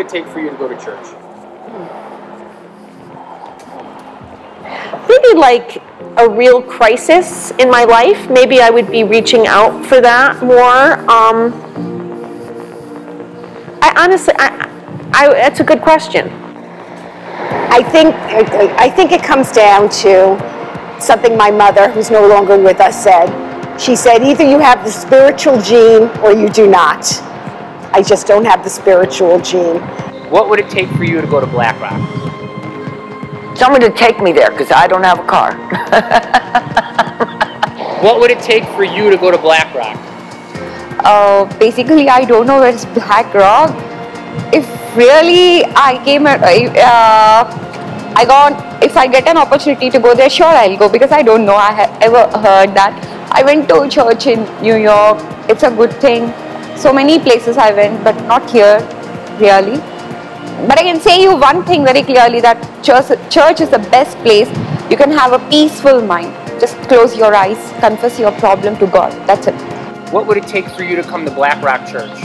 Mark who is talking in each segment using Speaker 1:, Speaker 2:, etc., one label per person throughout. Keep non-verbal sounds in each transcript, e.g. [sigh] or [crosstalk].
Speaker 1: would it take for you to go to church?
Speaker 2: maybe like a real crisis in my life. Maybe I would be reaching out for that more. Um, I honestly, I, I, that's a good question.
Speaker 3: I think I think it comes down to something my mother, who's no longer with us, said. She said, either you have the spiritual gene or you do not. I just don't have the spiritual gene.
Speaker 1: What would it take for you to go to Black Rock?
Speaker 4: Someone to take me there because I don't have a car. [laughs]
Speaker 1: What would it take for you to go to Black Rock?
Speaker 5: Uh, basically, I don't know where it's Black Rock. If really I came, uh, I got, if I get an opportunity to go there, sure I'll go because I don't know. I have ever heard that. I went to church in New York. It's a good thing. So many places I went, but not here, really. But I can say you one thing very clearly that church, church is the best place. You can have a peaceful mind. Just close your eyes, confess your problem to God. That's it.
Speaker 1: What would it take for you to come to Black Rock Church?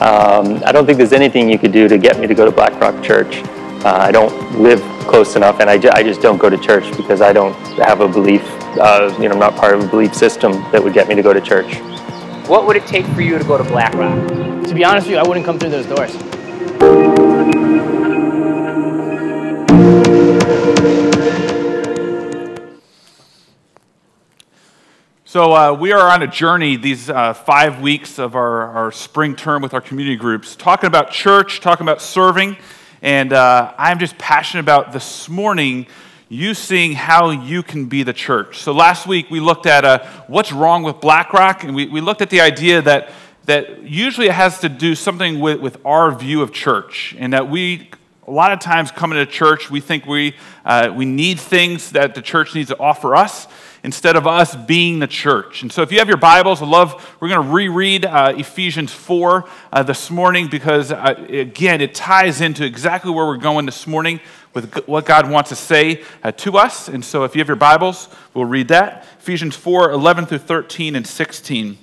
Speaker 6: Um, I don't think there's anything you could do to get me to go to Black Rock Church. Uh, I don't live close enough, and I, ju- I just don't go to church because I don't have a belief. Uh, you know, I'm not part of a belief system that would get me to go to church.
Speaker 1: What would it take for you to go to BlackRock?
Speaker 7: To be honest with you, I wouldn't come through those doors.
Speaker 8: So, uh, we are on a journey these uh, five weeks of our, our spring term with our community groups, talking about church, talking about serving. And uh, I'm just passionate about this morning you seeing how you can be the church. So, last week we looked at uh, what's wrong with BlackRock, and we, we looked at the idea that, that usually it has to do something with, with our view of church, and that we a lot of times coming to church, we think we, uh, we need things that the church needs to offer us instead of us being the church. And so, if you have your Bibles, I love, we're going to reread uh, Ephesians 4 uh, this morning because, uh, again, it ties into exactly where we're going this morning with what God wants to say uh, to us. And so, if you have your Bibles, we'll read that. Ephesians 4 11 through 13 and 16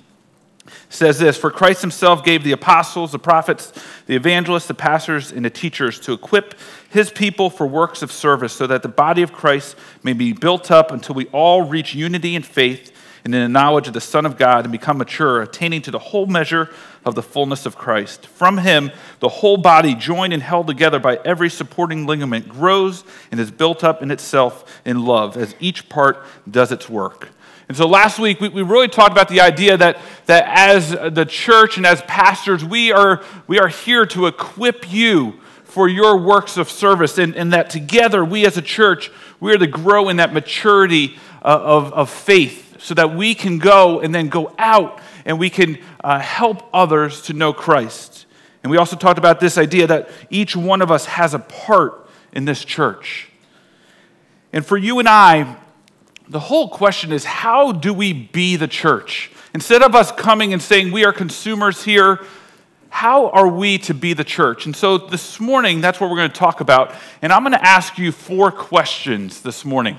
Speaker 8: says this For Christ himself gave the apostles, the prophets, the evangelists, the pastors, and the teachers to equip his people for works of service, so that the body of Christ may be built up until we all reach unity in faith and in the knowledge of the Son of God and become mature, attaining to the whole measure of the fullness of Christ. From him, the whole body, joined and held together by every supporting ligament, grows and is built up in itself in love as each part does its work. And so last week, we, we really talked about the idea that, that as the church and as pastors, we are, we are here to equip you for your works of service, and, and that together, we as a church, we are to grow in that maturity uh, of, of faith so that we can go and then go out and we can uh, help others to know Christ. And we also talked about this idea that each one of us has a part in this church. And for you and I, the whole question is how do we be the church? Instead of us coming and saying we are consumers here, how are we to be the church? And so this morning, that's what we're going to talk about. And I'm going to ask you four questions this morning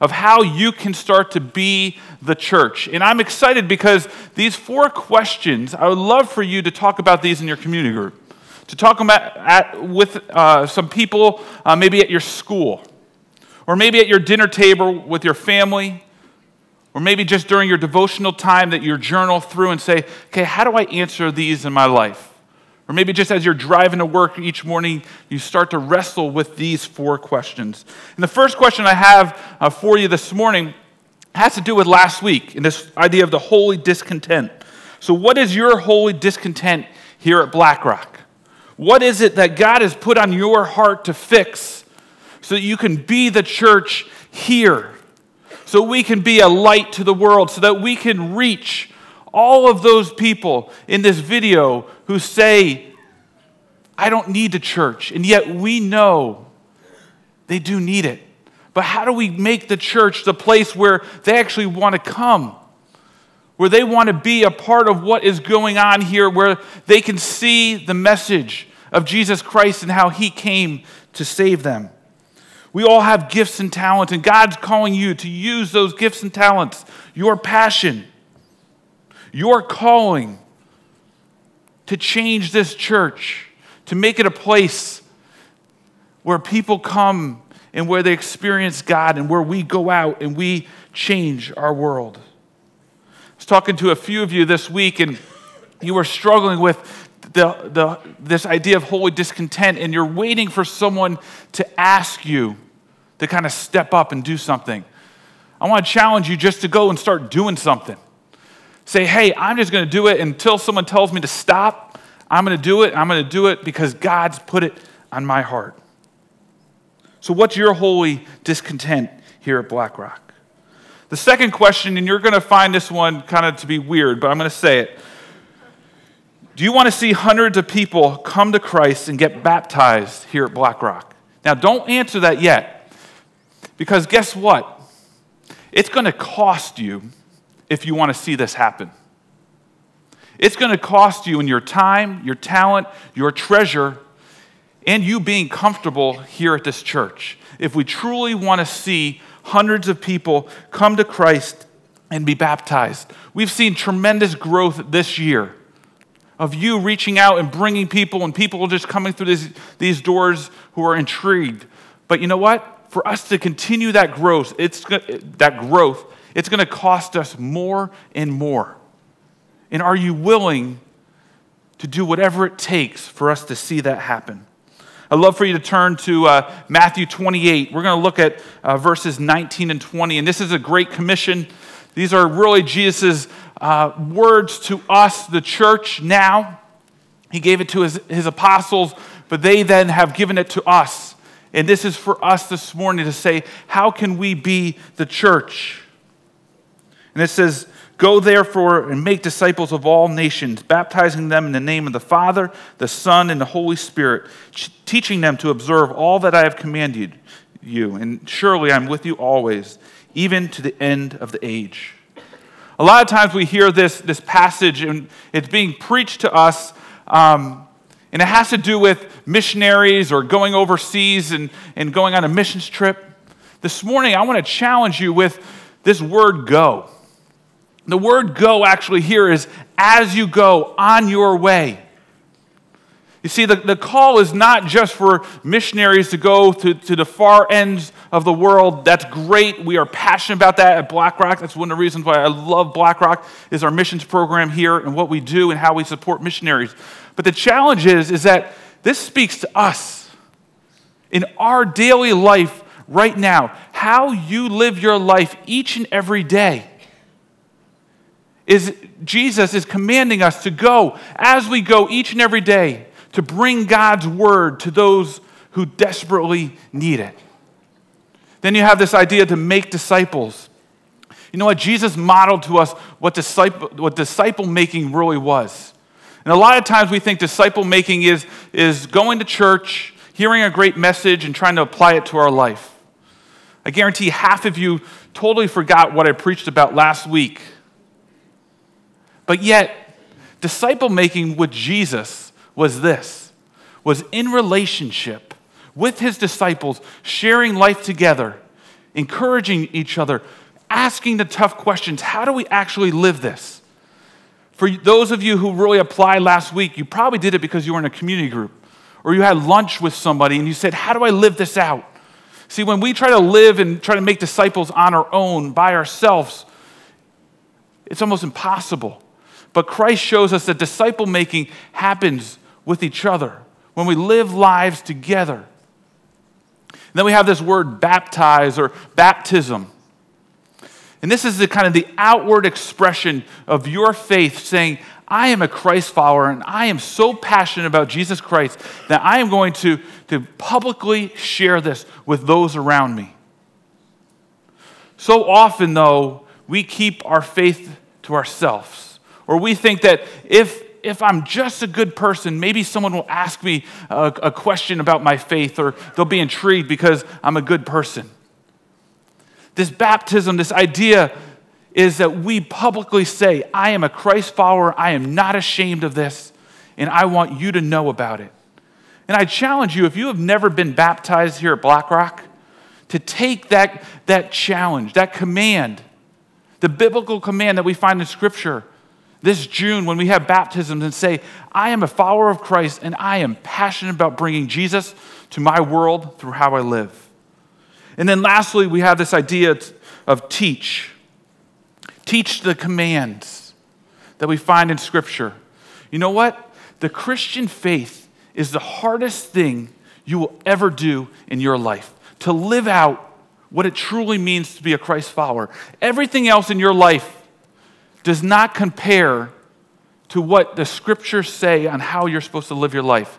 Speaker 8: of how you can start to be the church. And I'm excited because these four questions, I would love for you to talk about these in your community group, to talk about at, with uh, some people, uh, maybe at your school or maybe at your dinner table with your family, or maybe just during your devotional time that you journal through and say, okay, how do I answer these in my life? Or maybe just as you're driving to work each morning, you start to wrestle with these four questions. And the first question I have uh, for you this morning has to do with last week and this idea of the holy discontent. So, what is your holy discontent here at BlackRock? What is it that God has put on your heart to fix so that you can be the church here? So we can be a light to the world, so that we can reach all of those people in this video who say, I don't need the church. And yet we know they do need it. But how do we make the church the place where they actually want to come? Where they want to be a part of what is going on here, where they can see the message of Jesus Christ and how he came to save them. We all have gifts and talents, and God's calling you to use those gifts and talents, your passion, your calling to change this church, to make it a place where people come and where they experience God and where we go out and we change our world. I was talking to a few of you this week, and you were struggling with the, the, this idea of holy discontent, and you're waiting for someone to ask you to kind of step up and do something. I want to challenge you just to go and start doing something. Say, hey, I'm just going to do it until someone tells me to stop. I'm going to do it. I'm going to do it because God's put it on my heart. So, what's your holy discontent here at BlackRock? The second question, and you're going to find this one kind of to be weird, but I'm going to say it. Do you want to see hundreds of people come to Christ and get baptized here at BlackRock? Now, don't answer that yet, because guess what? It's going to cost you if you want to see this happen. It's going to cost you in your time, your talent, your treasure, and you being comfortable here at this church. If we truly want to see hundreds of people come to Christ and be baptized, we've seen tremendous growth this year of you reaching out and bringing people and people just coming through these, these doors who are intrigued. But you know what? For us to continue that growth, it's that growth, it's going to cost us more and more. And are you willing to do whatever it takes for us to see that happen? I'd love for you to turn to uh, Matthew 28. We're going to look at uh, verses 19 and 20. And this is a great commission. These are really Jesus' uh, words to us, the church, now. He gave it to his, his apostles, but they then have given it to us. And this is for us this morning to say, how can we be the church? And it says, Go therefore and make disciples of all nations, baptizing them in the name of the Father, the Son, and the Holy Spirit, teaching them to observe all that I have commanded you. And surely I'm with you always, even to the end of the age. A lot of times we hear this, this passage and it's being preached to us, um, and it has to do with missionaries or going overseas and, and going on a missions trip. This morning, I want to challenge you with this word go. The word go actually here is as you go on your way. You see, the, the call is not just for missionaries to go to, to the far ends of the world. That's great. We are passionate about that at BlackRock. That's one of the reasons why I love BlackRock is our missions program here and what we do and how we support missionaries. But the challenge is, is that this speaks to us in our daily life right now, how you live your life each and every day is Jesus is commanding us to go as we go each and every day to bring God's word to those who desperately need it. Then you have this idea to make disciples. You know what? Jesus modeled to us what disciple, what disciple making really was. And a lot of times we think disciple making is, is going to church, hearing a great message, and trying to apply it to our life. I guarantee half of you totally forgot what I preached about last week but yet, disciple making with Jesus was this was in relationship with his disciples, sharing life together, encouraging each other, asking the tough questions. How do we actually live this? For those of you who really applied last week, you probably did it because you were in a community group or you had lunch with somebody and you said, How do I live this out? See, when we try to live and try to make disciples on our own, by ourselves, it's almost impossible. But Christ shows us that disciple making happens with each other when we live lives together. And then we have this word baptize or baptism. And this is the kind of the outward expression of your faith saying, I am a Christ follower and I am so passionate about Jesus Christ that I am going to, to publicly share this with those around me. So often, though, we keep our faith to ourselves. Or we think that if, if I'm just a good person, maybe someone will ask me a, a question about my faith or they'll be intrigued because I'm a good person. This baptism, this idea is that we publicly say, I am a Christ follower, I am not ashamed of this, and I want you to know about it. And I challenge you, if you have never been baptized here at BlackRock, to take that, that challenge, that command, the biblical command that we find in Scripture, this June when we have baptisms and say, I am a follower of Christ and I am passionate about bringing Jesus to my world through how I live. And then lastly, we have this idea of teach. Teach the commands that we find in Scripture. You know what? The Christian faith is the hardest thing you will ever do in your life to live out what it truly means to be a Christ follower. Everything else in your life does not compare to what the scriptures say on how you're supposed to live your life.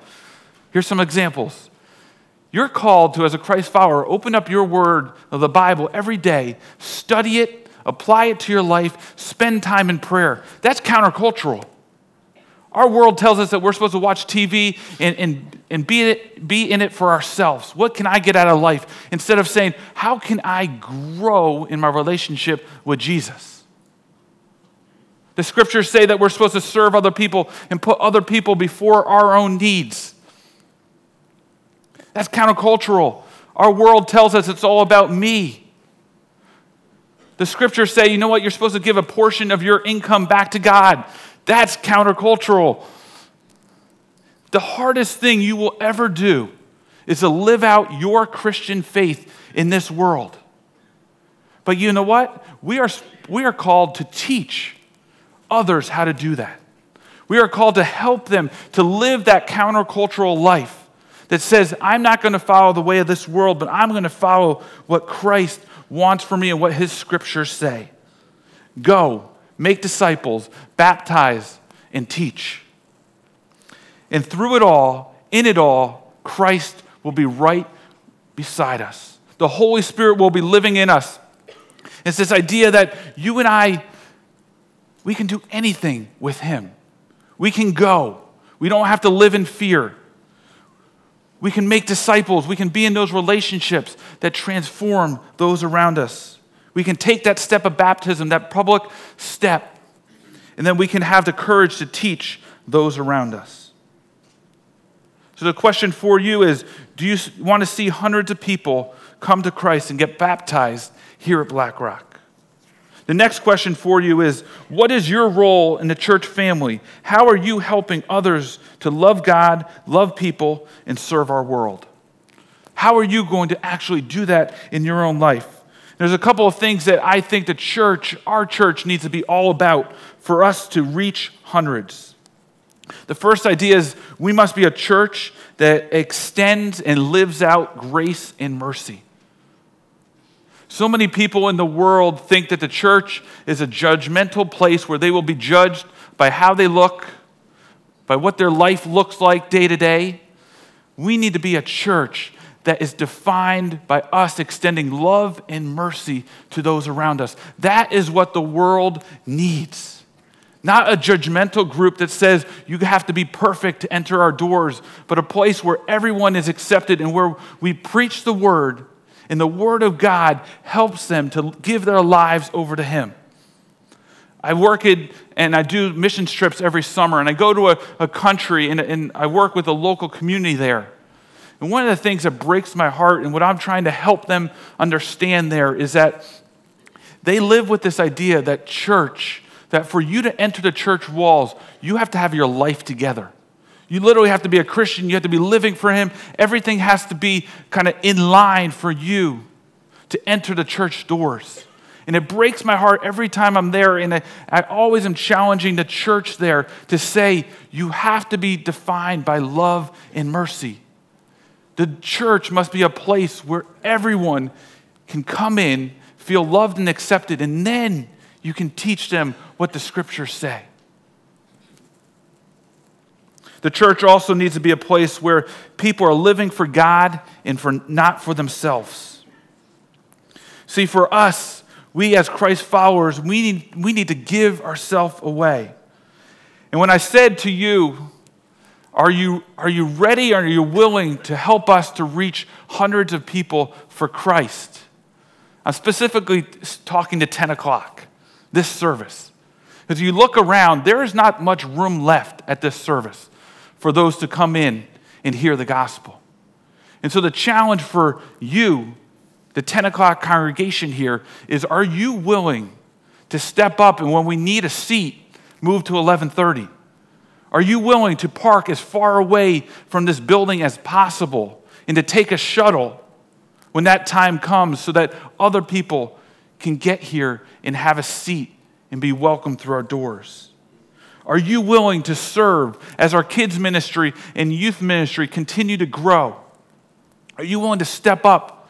Speaker 8: Here's some examples. You're called to, as a Christ follower, open up your word of the Bible every day, study it, apply it to your life, spend time in prayer. That's countercultural. Our world tells us that we're supposed to watch TV and, and, and be, it, be in it for ourselves. What can I get out of life? Instead of saying, how can I grow in my relationship with Jesus? The scriptures say that we're supposed to serve other people and put other people before our own needs. That's countercultural. Our world tells us it's all about me. The scriptures say, you know what, you're supposed to give a portion of your income back to God. That's countercultural. The hardest thing you will ever do is to live out your Christian faith in this world. But you know what? We are, we are called to teach others how to do that. We are called to help them to live that countercultural life that says, I'm not going to follow the way of this world, but I'm going to follow what Christ wants for me and what his scriptures say. Go, make disciples, baptize, and teach. And through it all, in it all, Christ will be right beside us. The Holy Spirit will be living in us. It's this idea that you and I, we can do anything with Him. We can go. We don't have to live in fear. We can make disciples. We can be in those relationships that transform those around us. We can take that step of baptism, that public step, and then we can have the courage to teach those around us. So, the question for you is do you want to see hundreds of people come to Christ and get baptized here at Black Rock? The next question for you is What is your role in the church family? How are you helping others to love God, love people, and serve our world? How are you going to actually do that in your own life? There's a couple of things that I think the church, our church, needs to be all about for us to reach hundreds. The first idea is we must be a church that extends and lives out grace and mercy. So many people in the world think that the church is a judgmental place where they will be judged by how they look, by what their life looks like day to day. We need to be a church that is defined by us extending love and mercy to those around us. That is what the world needs. Not a judgmental group that says you have to be perfect to enter our doors, but a place where everyone is accepted and where we preach the word and the word of God helps them to give their lives over to Him. I work in, and I do mission trips every summer, and I go to a, a country and, and I work with a local community there. And one of the things that breaks my heart and what I'm trying to help them understand there is that they live with this idea that church, that for you to enter the church walls, you have to have your life together. You literally have to be a Christian, you have to be living for Him. Everything has to be kind of in line for you to enter the church doors. And it breaks my heart every time I'm there, and I, I, always am challenging the church there to say, you have to be defined by love and mercy. The church must be a place where everyone can come in, feel loved and accepted, and then you can teach them what the scriptures say. The church also needs to be a place where people are living for God and for not for themselves. See, for us, we as Christ followers, we need, we need to give ourselves away. And when I said to you, are you, are you ready? Are you willing to help us to reach hundreds of people for Christ? I'm specifically talking to 10 o'clock, this service. As you look around, there is not much room left at this service for those to come in and hear the gospel. And so the challenge for you, the 10 o'clock congregation here, is are you willing to step up and when we need a seat, move to 11:30? Are you willing to park as far away from this building as possible and to take a shuttle when that time comes so that other people can get here and have a seat and be welcomed through our doors? Are you willing to serve as our kids' ministry and youth ministry continue to grow? Are you willing to step up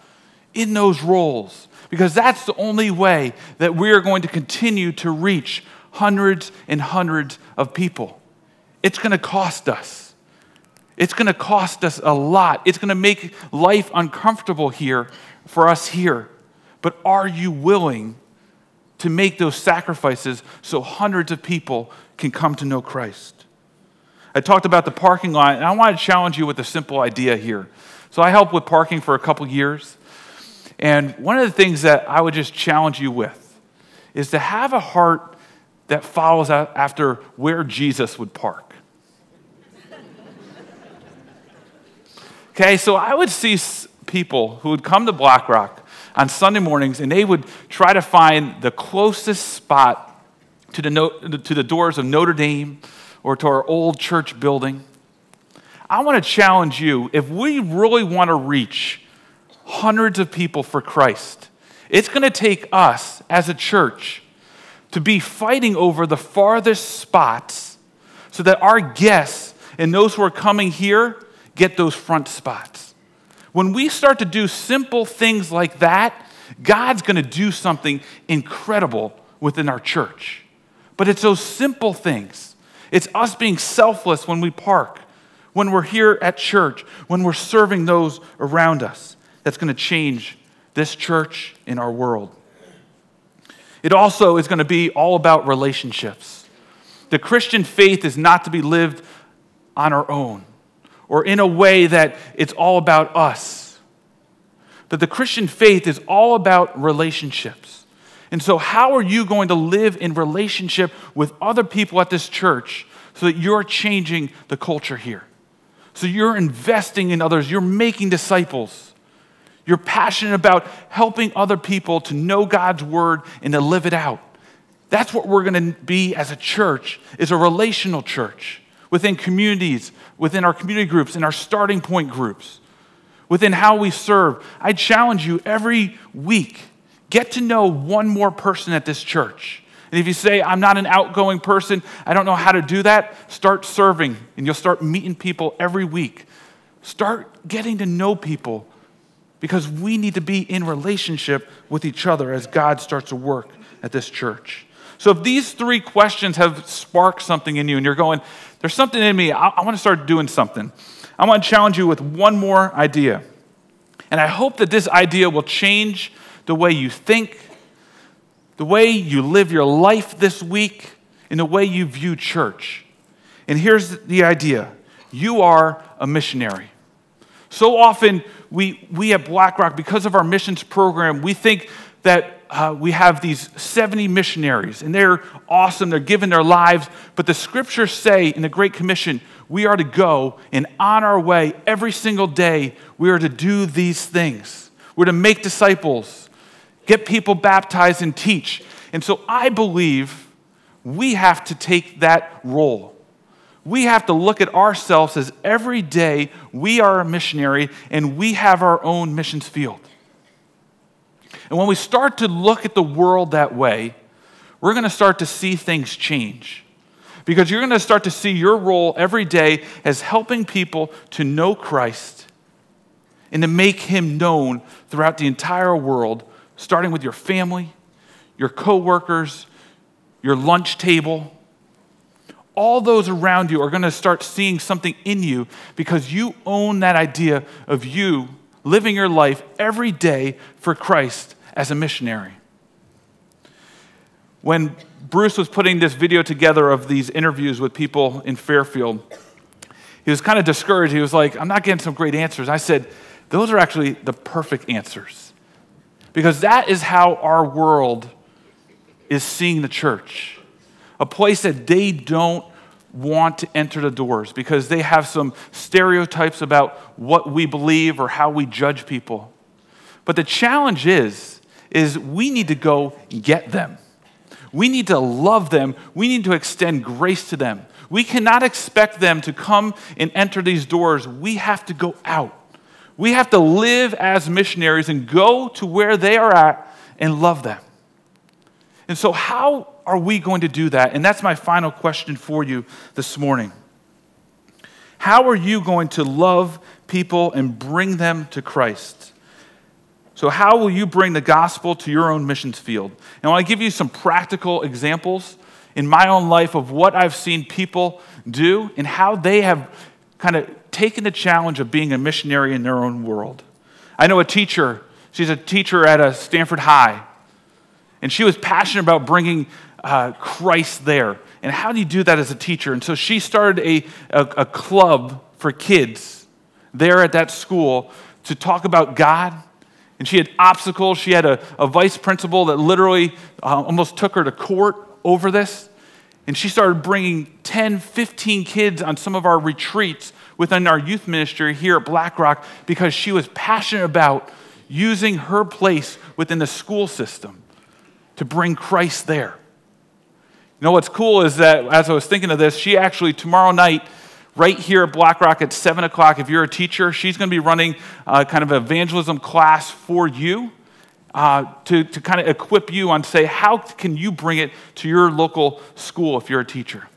Speaker 8: in those roles? Because that's the only way that we are going to continue to reach hundreds and hundreds of people. It's going to cost us. It's going to cost us a lot. It's going to make life uncomfortable here for us here. But are you willing to make those sacrifices so hundreds of people can come to know Christ? I talked about the parking lot, and I want to challenge you with a simple idea here. So I helped with parking for a couple years. And one of the things that I would just challenge you with is to have a heart that follows after where Jesus would park. Okay, so I would see people who would come to Black Rock on Sunday mornings and they would try to find the closest spot to the, to the doors of Notre Dame or to our old church building. I want to challenge you if we really want to reach hundreds of people for Christ, it's going to take us as a church to be fighting over the farthest spots so that our guests and those who are coming here get those front spots. When we start to do simple things like that, God's going to do something incredible within our church. But it's those simple things. It's us being selfless when we park when we're here at church, when we're serving those around us, that's going to change this church in our world. It also is going to be all about relationships. The Christian faith is not to be lived on our own or in a way that it's all about us. But the Christian faith is all about relationships. And so, how are you going to live in relationship with other people at this church so that you're changing the culture here? So you're investing in others, you're making disciples. You're passionate about helping other people to know God's word and to live it out. That's what we're going to be as a church, is a relational church within communities, within our community groups, in our starting point groups, within how we serve. I challenge you every week, get to know one more person at this church. And if you say, I'm not an outgoing person, I don't know how to do that, start serving and you'll start meeting people every week. Start getting to know people because we need to be in relationship with each other as God starts to work at this church. So if these three questions have sparked something in you and you're going, there's something in me, I, I want to start doing something, I want to challenge you with one more idea. And I hope that this idea will change the way you think, the way you live your life this week, and the way you view church. And here's the idea you are a missionary. So often, we, we at BlackRock, because of our missions program, we think that uh, we have these 70 missionaries, and they're awesome, they're giving their lives. But the scriptures say in the Great Commission, we are to go, and on our way, every single day, we are to do these things. We're to make disciples get people baptized and teach. And so I believe we have to take that role. We have to look at ourselves as every day we are a missionary and we have our own missions field. And when we start to look at the world that way, we're going to start to see things change. Because you're going to start to see your role every day as helping people to know Christ and to make him known throughout the entire world starting with your family, your coworkers, your lunch table. All those around you are going to start seeing something in you because you own that idea of you living your life every day for Christ as a missionary. When Bruce was putting this video together of these interviews with people in Fairfield, he was kind of discouraged. He was like, I'm not getting some great answers. I said, Those are actually the perfect answers because that is how our world is seeing the church a place that they don't want to enter the doors because they have some stereotypes about what we believe or how we judge people. But the challenge is is we need to go get them. we need to love them. We need to extend grace to them. We cannot expect them to come and enter these doors. We have to go out. We have to live as missionaries and go to where they are at and love them. And so, how are we going to do that? And that's my final question for you this morning. How are you going to love people and bring them to Christ? So, how will you bring the gospel to your own missions field? And I want to give you some practical examples in my own life of what I've seen people do and how they have kind of taken the challenge of being a missionary in their own world. I know a teacher, she's a teacher at a Stamford High, and she was passionate about bringing uh, Christ there. And how do you do that as a teacher? And so she started a, a, a club for kids there at that school to talk about God and she had obstacles. She had a, a vice principal that literally uh, almost took her to court over this. And she started bringing 10, 15 kids on some of our retreats within our youth ministry here at BlackRock because she was passionate about using her place within the school system to bring Christ there. You know what's cool is that as I was thinking of this, she actually tomorrow night right here at BlackRock at 7 o'clock. If you're a teacher, she's going to be running uh, kind of evangelism class for you uh, to, to kind of equip you on, say, how can you bring it to your local school if you're a teacher?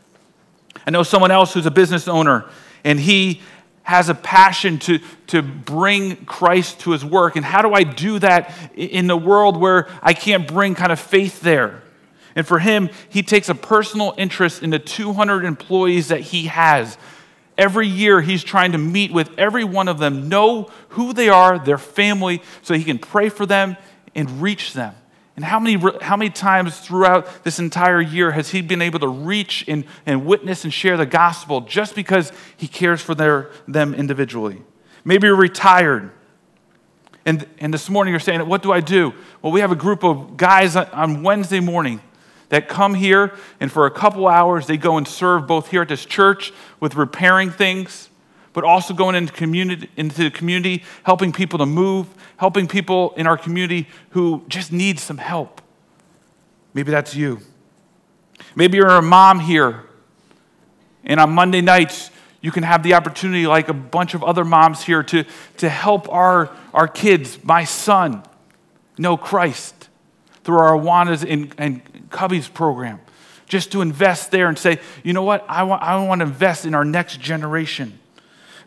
Speaker 8: I know someone else who's a business owner, and he has a passion to, to bring Christ to his work. And how do I do that in the world where I can't bring kind of faith there? And for him, he takes a personal interest in the 200 employees that he has Every year, he's trying to meet with every one of them, know who they are, their family, so he can pray for them and reach them. And how many, how many times throughout this entire year has he been able to reach and, and witness and share the gospel just because he cares for their, them individually? Maybe you're retired. And, and this morning you're saying, What do I do? Well, we have a group of guys on Wednesday morning that come here and for a couple hours they go and serve both here at this church with repairing things, but also going into, community, into the community, helping people to move, helping people in our community who just need some help. Maybe that's you. Maybe you're a mom here, and on Monday nights, you can have the opportunity, like a bunch of other moms here, to, to help our, our kids, my son, know Christ through our Awanas and, and Cubbies program, just to invest there and say, you know what, I want, I want to invest in our next generation.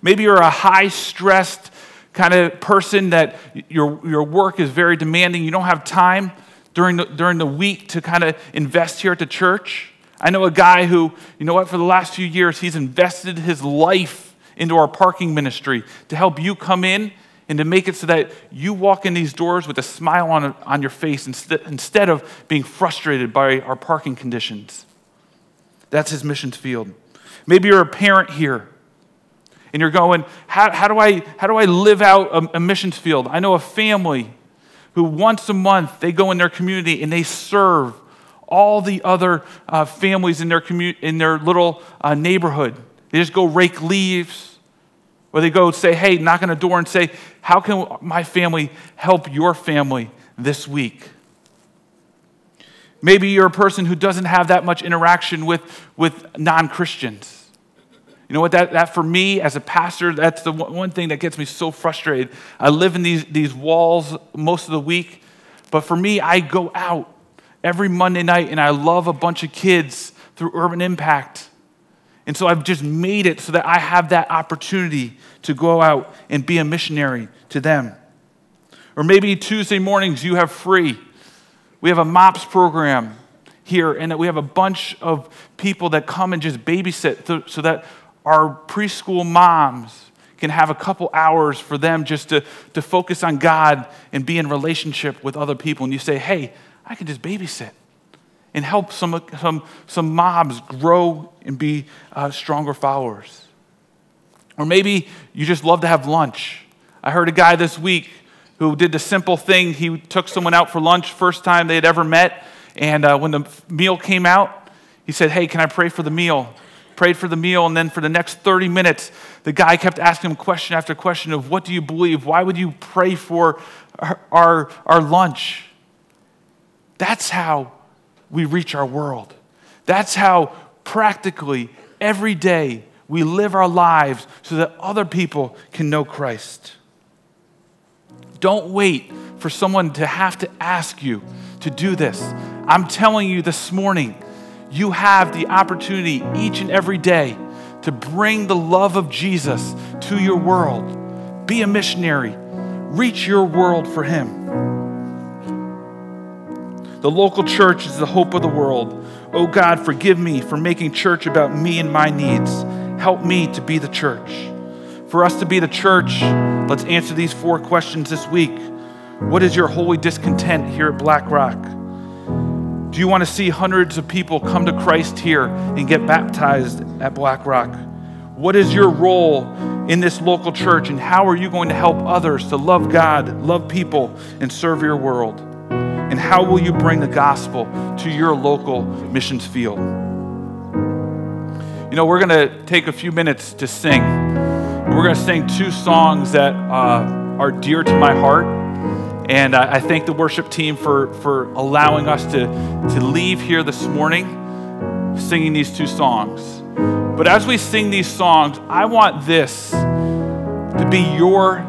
Speaker 8: Maybe you're a high stressed kind of person that your, your work is very demanding. You don't have time during the, during the week to kind of invest here at the church. I know a guy who, you know what, for the last few years, he's invested his life into our parking ministry to help you come in and to make it so that you walk in these doors with a smile on, on your face instead, instead of being frustrated by our parking conditions. That's his missions field. Maybe you're a parent here and you're going, how, how, do, I, how do I live out a, a missions field? I know a family who once a month they go in their community and they serve all the other uh, families in their, commu- in their little uh, neighborhood. They just go rake leaves or they go say, hey, knock on a door and say, how can my family help your family this week? Maybe you're a person who doesn't have that much interaction with, with non Christians. You know what? That, that for me as a pastor, that's the one thing that gets me so frustrated. I live in these, these walls most of the week, but for me, I go out every Monday night and I love a bunch of kids through Urban Impact. And so I've just made it so that I have that opportunity to go out and be a missionary to them. Or maybe Tuesday mornings you have free. We have a MOPS program here, and that we have a bunch of people that come and just babysit so that our preschool moms can have a couple hours for them just to, to focus on God and be in relationship with other people. And you say, hey, I can just babysit and help some, some, some mobs grow and be uh, stronger followers. Or maybe you just love to have lunch. I heard a guy this week who did the simple thing. He took someone out for lunch, first time they had ever met. And uh, when the meal came out, he said, Hey, can I pray for the meal? Prayed for the meal, and then for the next 30 minutes, the guy kept asking him question after question of what do you believe? Why would you pray for our, our, lunch? That's how we reach our world. That's how practically every day we live our lives so that other people can know Christ. Don't wait for someone to have to ask you to do this. I'm telling you this morning, you have the opportunity each and every day to bring the love of Jesus to your world. Be a missionary, reach your world for Him. The local church is the hope of the world. Oh God, forgive me for making church about me and my needs. Help me to be the church. For us to be the church, let's answer these four questions this week. What is your holy discontent here at Black Rock? Do you want to see hundreds of people come to Christ here and get baptized at Black Rock? What is your role in this local church, and how are you going to help others to love God, love people, and serve your world? And how will you bring the gospel to your local missions field? You know, we're going to take a few minutes to sing. We're going to sing two songs that uh, are dear to my heart. And I, I thank the worship team for, for allowing us to, to leave here this morning singing these two songs. But as we sing these songs, I want this to be your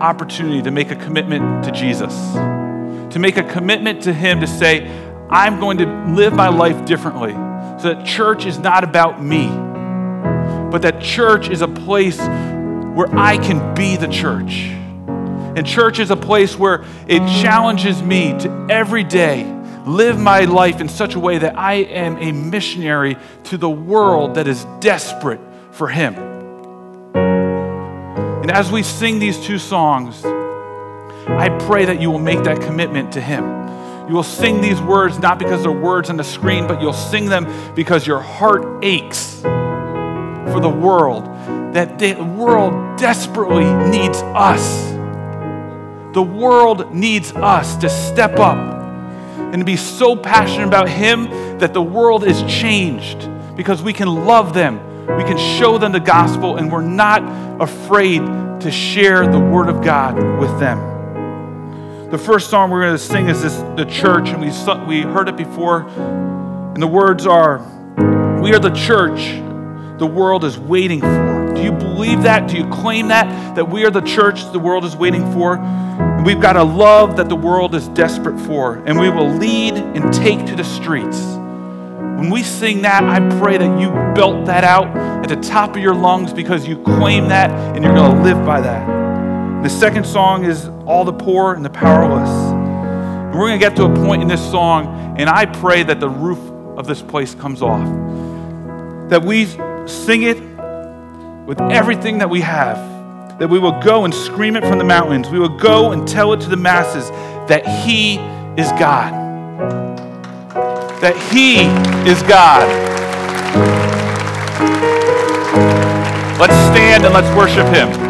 Speaker 8: opportunity to make a commitment to Jesus, to make a commitment to Him to say, I'm going to live my life differently. So that church is not about me, but that church is a place where I can be the church. And church is a place where it challenges me to every day live my life in such a way that I am a missionary to the world that is desperate for Him. And as we sing these two songs, I pray that you will make that commitment to Him. You will sing these words not because they're words on the screen, but you'll sing them because your heart aches for the world, that the world desperately needs us. The world needs us to step up and to be so passionate about Him that the world is changed because we can love them, we can show them the gospel, and we're not afraid to share the Word of God with them. The first song we're going to sing is this, the church, and we, we heard it before. And the words are, We are the church the world is waiting for. Do you believe that? Do you claim that? That we are the church the world is waiting for? We've got a love that the world is desperate for, and we will lead and take to the streets. When we sing that, I pray that you belt that out at the top of your lungs because you claim that and you're going to live by that. The second song is All the Poor and the Powerless. And we're going to get to a point in this song, and I pray that the roof of this place comes off. That we sing it with everything that we have. That we will go and scream it from the mountains. We will go and tell it to the masses that He is God. That He is God. Let's stand and let's worship Him.